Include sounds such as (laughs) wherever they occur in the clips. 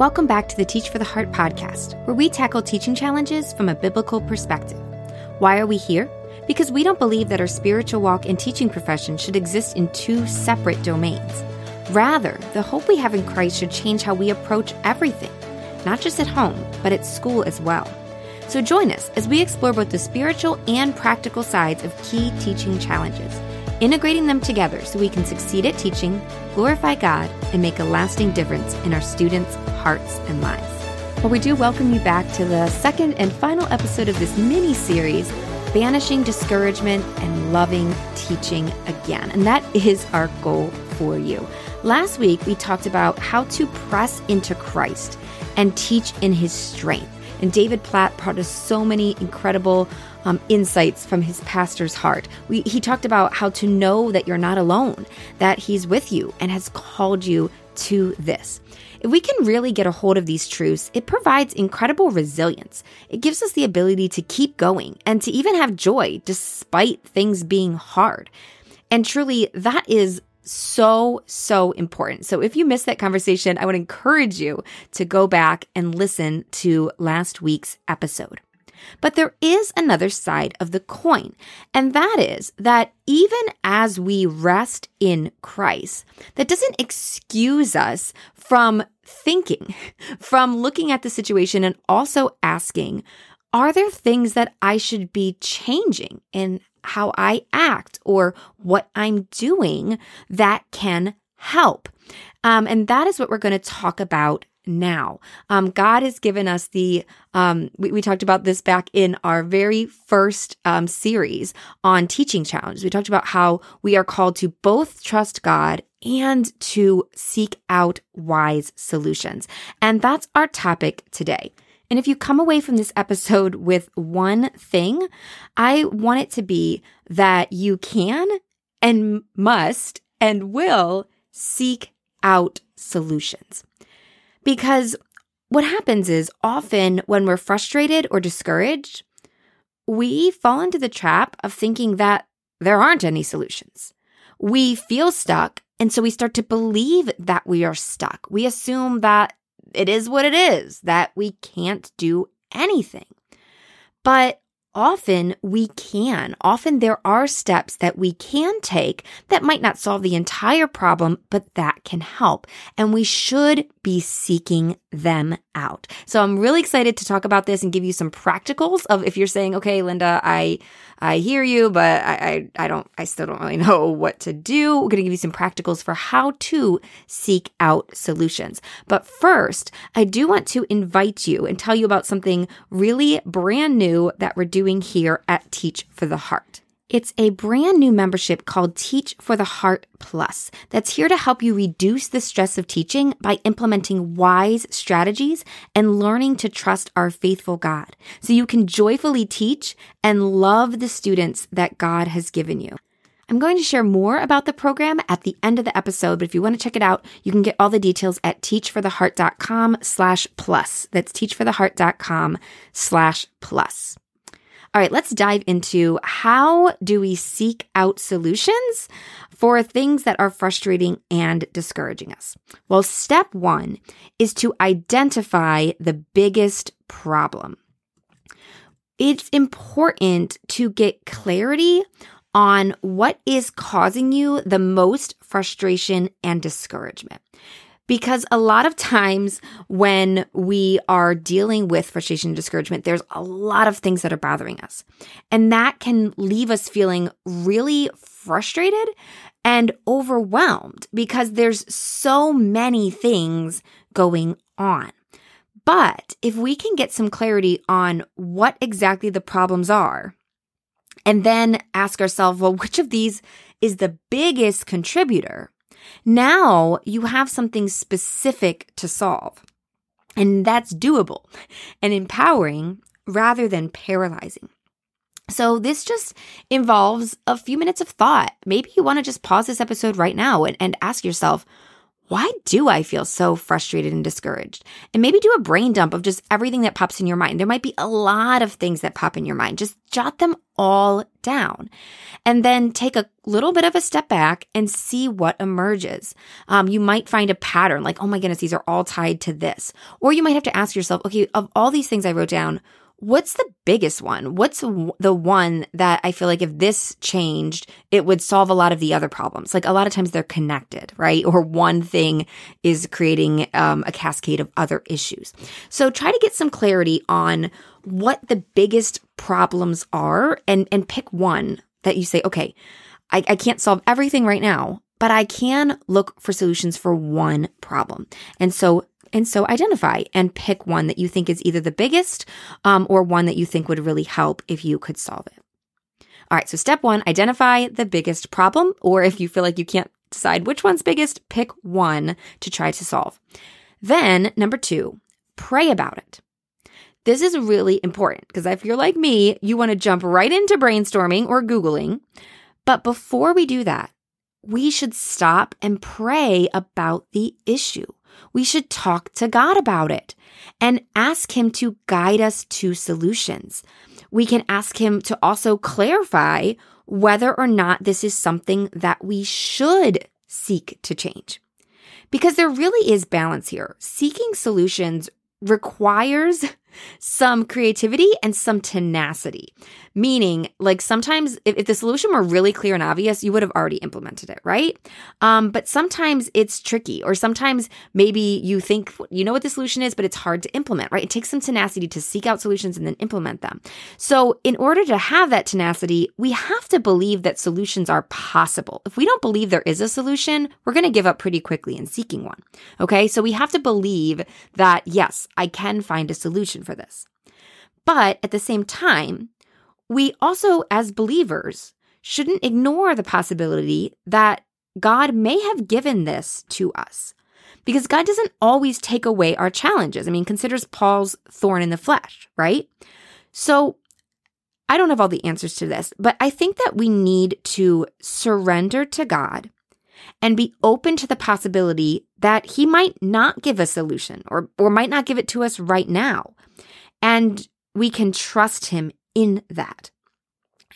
Welcome back to the Teach for the Heart podcast, where we tackle teaching challenges from a biblical perspective. Why are we here? Because we don't believe that our spiritual walk and teaching profession should exist in two separate domains. Rather, the hope we have in Christ should change how we approach everything, not just at home, but at school as well. So join us as we explore both the spiritual and practical sides of key teaching challenges, integrating them together so we can succeed at teaching, glorify God, and make a lasting difference in our students' hearts and lives. Well, we do welcome you back to the second and final episode of this mini series, Banishing Discouragement and Loving Teaching Again. And that is our goal for you. Last week, we talked about how to press into Christ and teach in his strength. And David Platt brought us so many incredible um, insights from his pastor's heart. We, he talked about how to know that you're not alone, that he's with you and has called you to this. If we can really get a hold of these truths, it provides incredible resilience. It gives us the ability to keep going and to even have joy despite things being hard. And truly, that is so, so important. So if you missed that conversation, I would encourage you to go back and listen to last week's episode. But there is another side of the coin, and that is that even as we rest in Christ, that doesn't excuse us from thinking, (laughs) from looking at the situation and also asking, are there things that I should be changing in how I act or what I'm doing that can help? Um, and that is what we're going to talk about now. Um, God has given us the, um, we, we, talked about this back in our very first um, series on teaching challenges. We talked about how we are called to both trust God and to seek out wise solutions. And that's our topic today. And if you come away from this episode (laughs) with one thing, I want it to be that you can and must and will seek out solutions. Because what happens is often when we're frustrated or discouraged, we fall into the trap of thinking that there aren't any solutions. We feel stuck, and so we start to believe that we are stuck. We assume that it is what it is, that we can't do anything. But often we can. Often there are steps that we can take that might not solve the entire problem, but that can help. And we should be seeking them out. So I'm really excited to talk about this and give you some practicals of if you're saying, okay, Linda, I, I hear you, but I, I, I don't, I still don't really (laughs) know what to do. We're to give you some practicals for how to seek out solutions. But first, I do want to invite you and tell you about something really brand new that we're doing here at Teach for the Heart. It's a brand new membership called Teach for the Heart Plus that's here to help you reduce the stress of teaching by implementing wise strategies and learning to trust our faithful God so you can joyfully teach and love the students that God has given you. I'm going to share more about the program at the end of the episode, but if you want to check it out, you can get all the details at teachfortheheart.com slash plus. That's teachfortheheart.com slash plus. All right, let's dive into how do we seek out solutions for things that are frustrating and discouraging us? Well, step one is to identify the biggest problem. It's important to get clarity on what is causing you the most frustration and discouragement. Because a lot of times when we are dealing with frustration and discouragement, there's a lot of things that are bothering us. And that can leave us feeling really frustrated and overwhelmed because there's so many things going on. But if we can get some clarity on what exactly the problems are, and then ask ourselves, well, which of these is the biggest contributor? Now you have something specific to solve. And that's doable and empowering rather than paralyzing. So, this just involves a few minutes of thought. Maybe you want to just pause this episode right now and, and ask yourself, why do I feel so frustrated and discouraged? And maybe do a brain dump of just everything that pops in your mind. There might be a lot of things that pop in your mind. Just jot them all down. And then take a little bit of a step back and see what emerges. Um, you might find a pattern like, oh my goodness, these are all tied to this. Or you might have to ask yourself, okay, of all these things I wrote down, what's the biggest one? What's the one that I feel like if this changed, it would solve a lot of the other problems? Like a lot of times they're connected, right? Or one thing is creating um, a cascade of other issues. So try to get some clarity on what the biggest problems are and, and pick one that you say, okay, I, I can't solve everything right now, but I can look for solutions for one problem. And so and so identify and pick one that you think is either the biggest um, or one that you think would really help if you could solve it. All right, so step one, identify the biggest problem, or if you feel like you can't decide which one's biggest, pick one to try to solve. Then, number two, pray about it. This is really important because if you're like me, you want to jump right into brainstorming or Googling. But before we do that, we should stop and pray about the issue we should talk to God about it and ask Him to guide us to solutions. We can ask Him to also clarify whether or not this is something that we should seek to change. Because there really is balance here. Seeking solutions requires some creativity and some tenacity. Meaning, like sometimes if, if, the solution were really clear and obvious, you would have already implemented it, right? Um, but sometimes it's tricky, or sometimes maybe you think you know what the solution is, but it's hard to implement, right? It takes some tenacity to seek out solutions and then implement them. So, in order to have that tenacity, we have to believe that solutions are possible. If we don't believe there is a solution, we're going to give up pretty quickly in seeking one. Okay. So, we have to believe that, yes, I can find a solution for this. But at the same time, we also, as believers, shouldn't ignore the possibility that God may have given this to us. Because God doesn't always take away our challenges. I mean, considers Paul's thorn in the flesh, right? So I don't have all the answers to this, but I think that we need to surrender to God and be open to the possibility that he might not give a solution or, or might not give it to us right now. And we can trust him in that.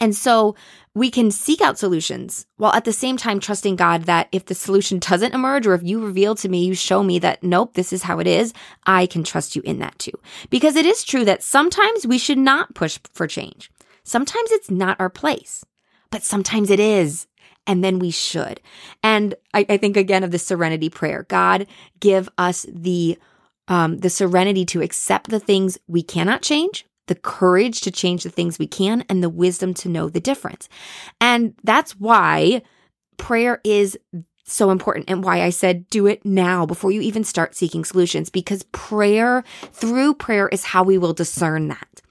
And so we can seek out solutions while at the same time trusting God that if the solution doesn't emerge or if you reveal to me, you show me that nope, this is how it is, I can trust you in that too. Because it is true that sometimes we should not push for change. Sometimes it's not our place, but sometimes it is. And then we should. And I, I think again of the serenity prayer. God, give us the um, the serenity to accept the things we cannot change, the courage to change the things we can, and the wisdom to know the difference. And that's why prayer is so important and why I said do it now before you even start seeking solutions because prayer, through prayer, is how we will discern that.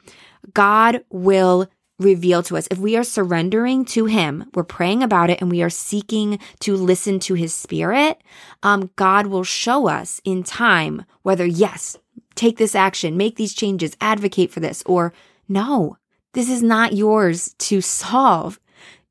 God will reveal to us. If we are surrendering to Him, we're praying about it, and we are seeking to listen to His Spirit, um, God will show us in time whether, yes, take this action, make these changes, advocate for this, or no, this is not yours to solve.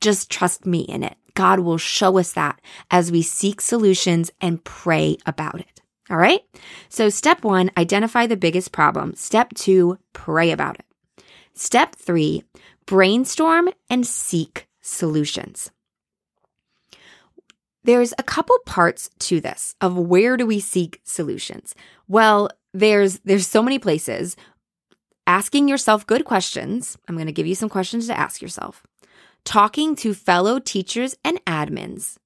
Just trust me in it. God will show us that as we seek solutions and pray about it. All right. So step one, identify the biggest problem. Step two, pray about it. Step three, brainstorm and seek solutions. There's a couple parts to this of where do we seek solutions? Well, there's there's so many places asking yourself good questions. I'm going to give you some questions to ask yourself. Talking to fellow teachers and admins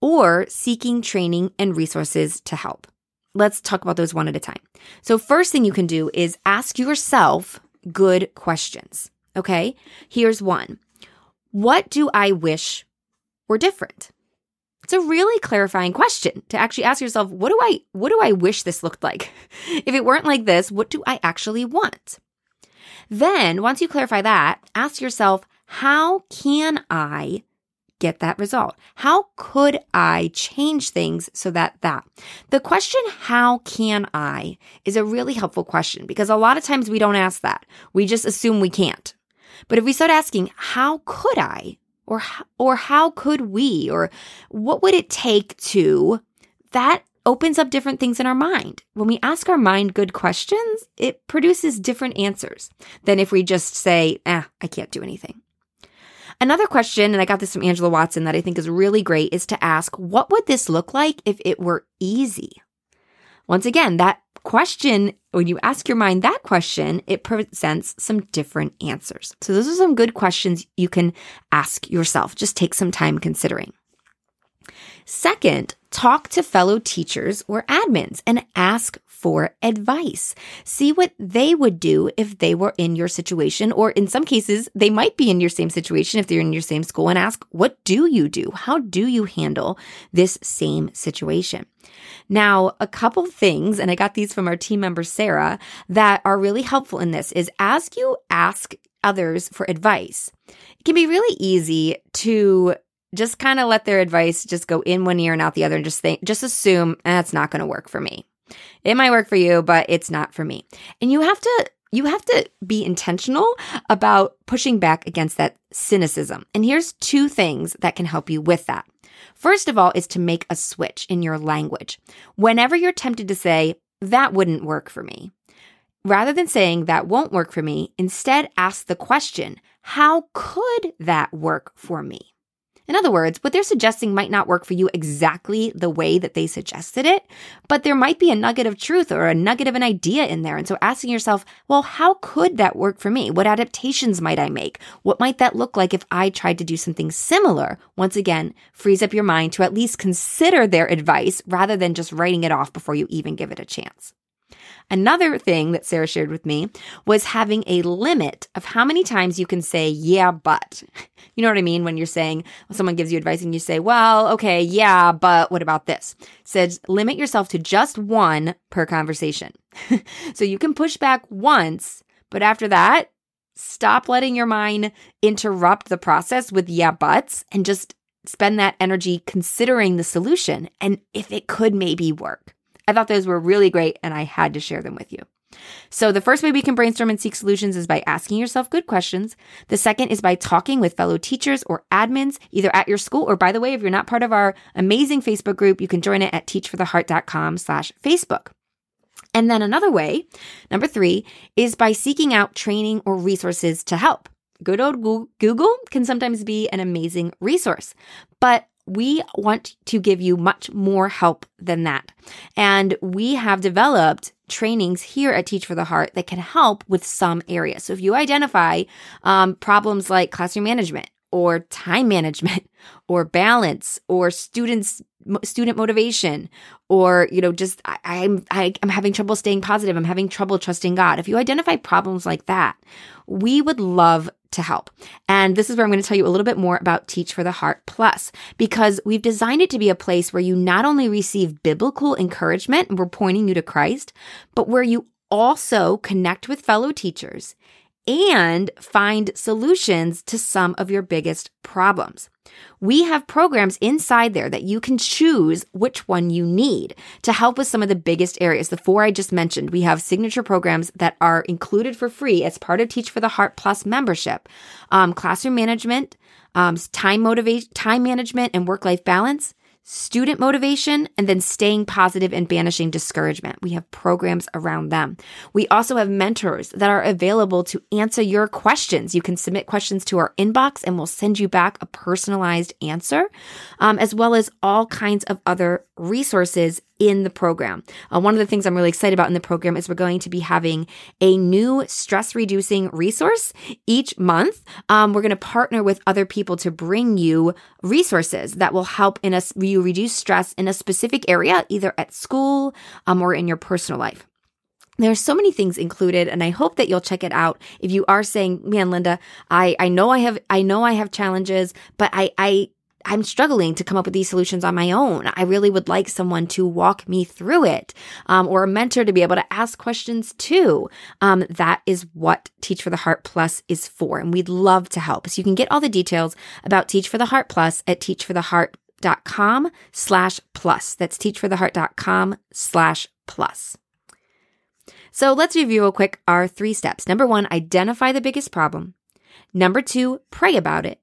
or seeking training and resources to help. Let's talk about those one at a time. So first thing you can do is ask yourself good questions. Okay. Here's one. What do I wish were different? It's a really clarifying question to actually ask yourself, what do I what do I wish this looked like? (laughs) if it weren't like this, what do I actually want? Then, once you clarify that, ask yourself, how can I get that result? How could I change things so that that? The question, how can I, is a really helpful question because a lot of times we don't ask that. We just assume we can't. But if we start asking, how could I? or or how could we or what would it take to that opens up different things in our mind. When we ask our mind good questions, it produces different answers than if we just say, ah, I can't do anything. Another question, and I got this from Angela Watson that I think is really great, is to ask, what would this look like if it were easy? Once again, that question, when you ask your mind that question, it presents some different answers. So those are some good questions you can ask yourself. Just take some time considering. Second, talk to fellow teachers or admins and ask for advice. See what they would do if they were in your situation, or in some cases, they might be in your same situation if they're in your same school and ask, what do you do? How do you handle this same situation? Now, a couple things, and I got these from our team member, Sarah, that are really helpful in this is as you ask others for advice, it can be really easy to just kind of let their advice just go in one ear and out the other and just think, just assume that's eh, not going to work for me. It might work for you, but it's not for me. And you have to you have to be intentional about pushing back against that cynicism. And here's two things that can help you with that. First of all is to make a switch in your language. Whenever you're tempted to say, that wouldn't work for me, rather than saying that won't work for me, instead ask the question, how could that work for me? In other words, what they're suggesting might not work for you exactly the way that they suggested it, but there might be a nugget of truth or a nugget of an idea in there. And so asking yourself, well, how could that work for me? What adaptations might I make? What might that look like if I tried to do something similar? Once again, frees up your mind to at least consider their advice rather than just writing it off before you even give it a chance. Another thing that Sarah shared with me was having a limit of how many times you can say, yeah, but. (laughs) You know what I mean? When you're saying, someone gives you advice and you say, well, okay, yeah, but what about this? Says limit yourself to just one per conversation. (laughs) so you can push back once, but after that, stop letting your mind interrupt the process with yeah, buts and just spend that energy considering the solution and if it could maybe work. I thought those were really great and I had to share them with you. So, the first way we can brainstorm and seek solutions is by asking yourself good questions. The second is by talking with fellow teachers or admins, either at your school or by the way, if you're not part of our amazing Facebook group, you can join it at teachfortheheart.com slash Facebook. And then another way, number three, is by seeking out training or resources to help. Good old Google can sometimes be an amazing resource, but we want to give you much more help than that. And we have developed trainings here at Teach for the Heart that can help with some areas. So if you identify um, problems like classroom management or time management (laughs) or balance or students student motivation or you know just I, I'm I, I'm having trouble staying positive I'm having trouble trusting God if you identify problems like that we would love to help. And this is where I'm going to tell you a little bit more about Teach for the Heart Plus, because we've designed it to be a place where you not only receive biblical encouragement, and we're pointing you to Christ, but where you also connect with fellow teachers and find solutions to some of your biggest problems. We have programs inside there that you can choose which one you need to help with some of the biggest areas. The four I just mentioned, we have signature programs that are included for free as part of Teach for the Heart Plus membership. Um, classroom management, um, time motivation, time management and work life balance, student motivation, and then staying positive and banishing discouragement. We have programs around them. We also have mentors that are available to answer your questions. You can submit questions to our inbox and we'll send you back a personalized answer, um, as well as all kinds of other resources in the program. Uh, one of the things I'm really excited about in the program is we're going to be having a new stress reducing resource each month. Um, we're going to partner with other people to bring you resources that will help in us you reduce stress in a specific area, either at school um, or in your personal life. There's so many things included and I hope that you'll check it out. If you are saying, man, Linda, I, I know I have, I know I have challenges, but I, I, I'm struggling to come up with these solutions on my own. I really would like someone to walk me through it, um, or a mentor to be able to ask questions too. Um, that is what Teach for the Heart Plus is for, and we'd love to help. So you can get all the details about Teach for the Heart Plus at teachfortheheart.com slash plus. That's teachfortheheart.com slash plus. So let's review real quick our three steps. Number one, identify the biggest problem. Number two, pray about it.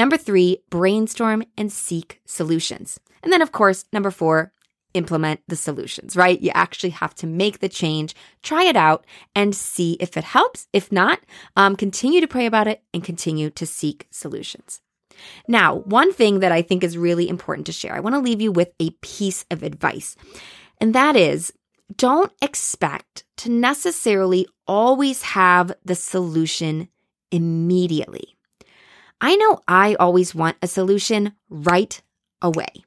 Number three, brainstorm and seek solutions. And then, of course, number four, implement the solutions, right? You actually have to make the change, try it out, and see if it helps. If not, um, continue to pray about it and continue to seek solutions. Now, one thing that I think is really important to share, I want to leave you with a piece of advice, and that is don't expect to necessarily always have the solution immediately. I know I always want a solution right away.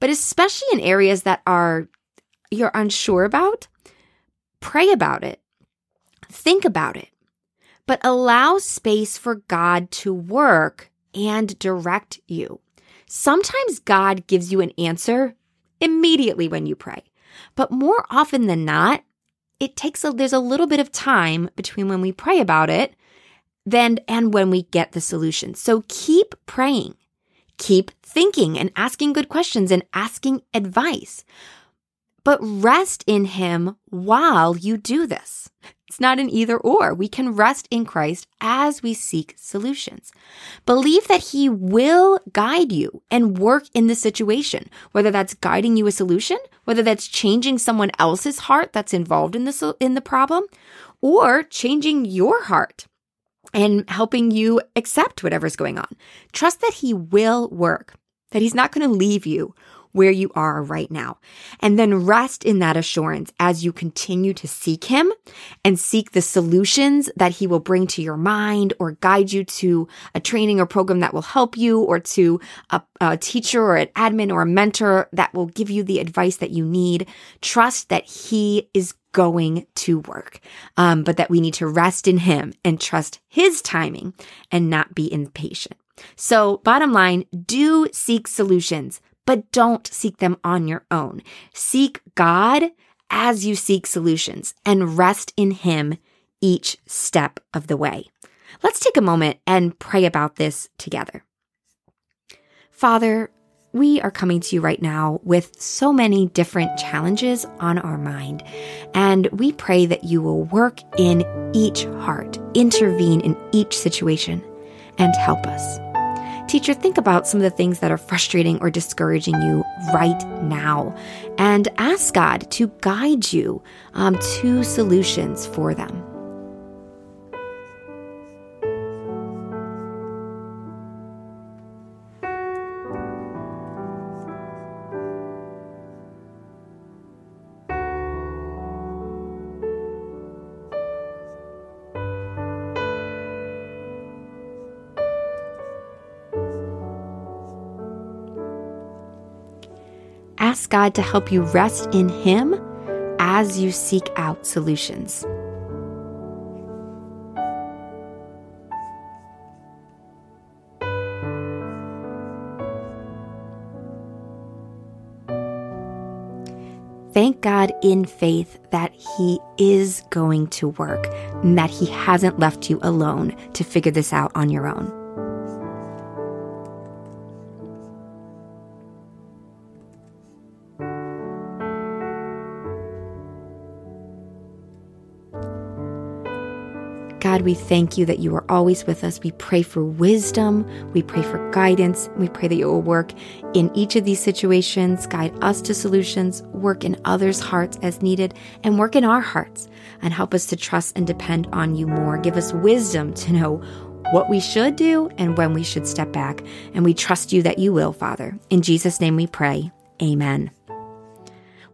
But especially in areas that are you're unsure about, pray about it. Think about it. But allow space for God to work and direct you. Sometimes God gives you an answer immediately when you pray. But more often than not, it takes a there's a little bit of time between when we pray about it then and when we get the solution. So keep praying. Keep thinking and asking good questions and asking advice. But rest in him while you do this. It's not an either or. We can rest in Christ as we seek solutions. Believe that He will guide you and work in the situation, whether that's guiding you a solution, whether that's changing someone else's heart that's involved in the, in the problem, or changing your heart and helping you accept whatever's going on. Trust that He will work, that He's not going to leave you where you are right now. And then rest in that assurance as you continue to seek Him and seek the solutions that He will bring to your mind or guide you to a training or program that will help you or to a, a teacher or an admin or a mentor that will give you the advice that you need. Trust that He is going to work, um, but that we need to rest in Him and trust His timing and not be impatient. So, bottom line, do seek solutions, but don't seek them on your own. Seek God as you seek solutions and rest in Him each step of the way. Let's take a moment and pray about this together. Father, we are coming to you right now with so many different challenges on our mind. And we pray that you will work in each heart, intervene in each situation, and help us. Teacher, think about some of the things that are frustrating or discouraging you right now and ask God to guide you um, to solutions for them. God to help you rest in Him as you seek out solutions. Thank God in faith that He is going to work and that He hasn't left you alone to figure this out on your own. We thank you that you are always with us. We pray for wisdom. We pray for guidance. We pray that you will work in each of these situations, guide us to solutions, work in others' hearts as needed, and work in our hearts and help us to trust and depend on you more. Give us wisdom to know what we should do and when we should step back. And we trust you that you will, Father. In Jesus' name we pray. Amen.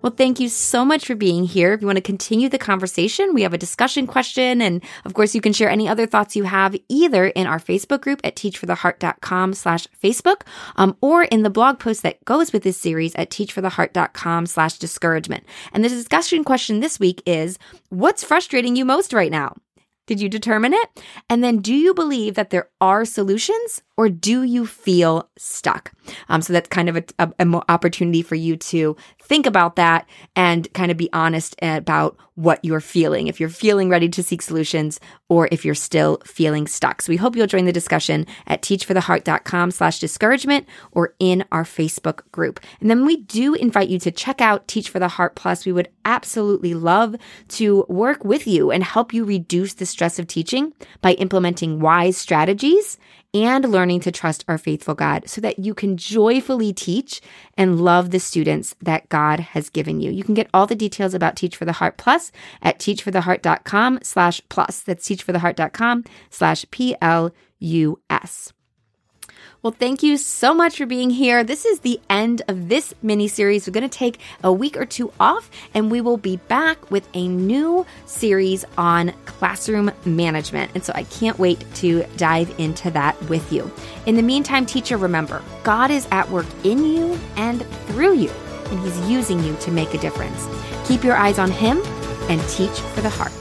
Well, thank you so much for being here. If you want to continue the conversation, we have a discussion question. And of course, you can share any other thoughts you have either in our Facebook group at teachfortheheart.com slash Facebook um, or in the blog post that goes with this series at teachfortheheart.com slash discouragement. And the discussion question this week is, what's frustrating you most right now? Did you determine it? And then do you believe that there are solutions or do you feel stuck? Um, so that's kind of an opportunity for you to think about that and kind of be honest about what you're feeling. If you're feeling ready to seek solutions or if you're still feeling stuck. So we hope you'll join the discussion at teachfortheheart.com slash discouragement or in our Facebook group. And then we do invite you to check out Teach for the Heart Plus. We would absolutely love to work with you and help you reduce the stress of teaching by implementing wise strategies and learning to trust our faithful God so that you can joyfully teach and love the students that God has given you. You can get all the details about Teach for the Heart Plus at teachfortheheart.com slash plus. That's teachfortheheart.com slash P-L-U-S. Well, thank you so much for being here. This is the end of this mini series. We're going to take a week or two off and we will be back with a new series on classroom management. And so I can't wait to dive into that with you. In the meantime, teacher, remember God is at work in you and through you, and He's using you to make a difference. Keep your eyes on Him and teach for the heart.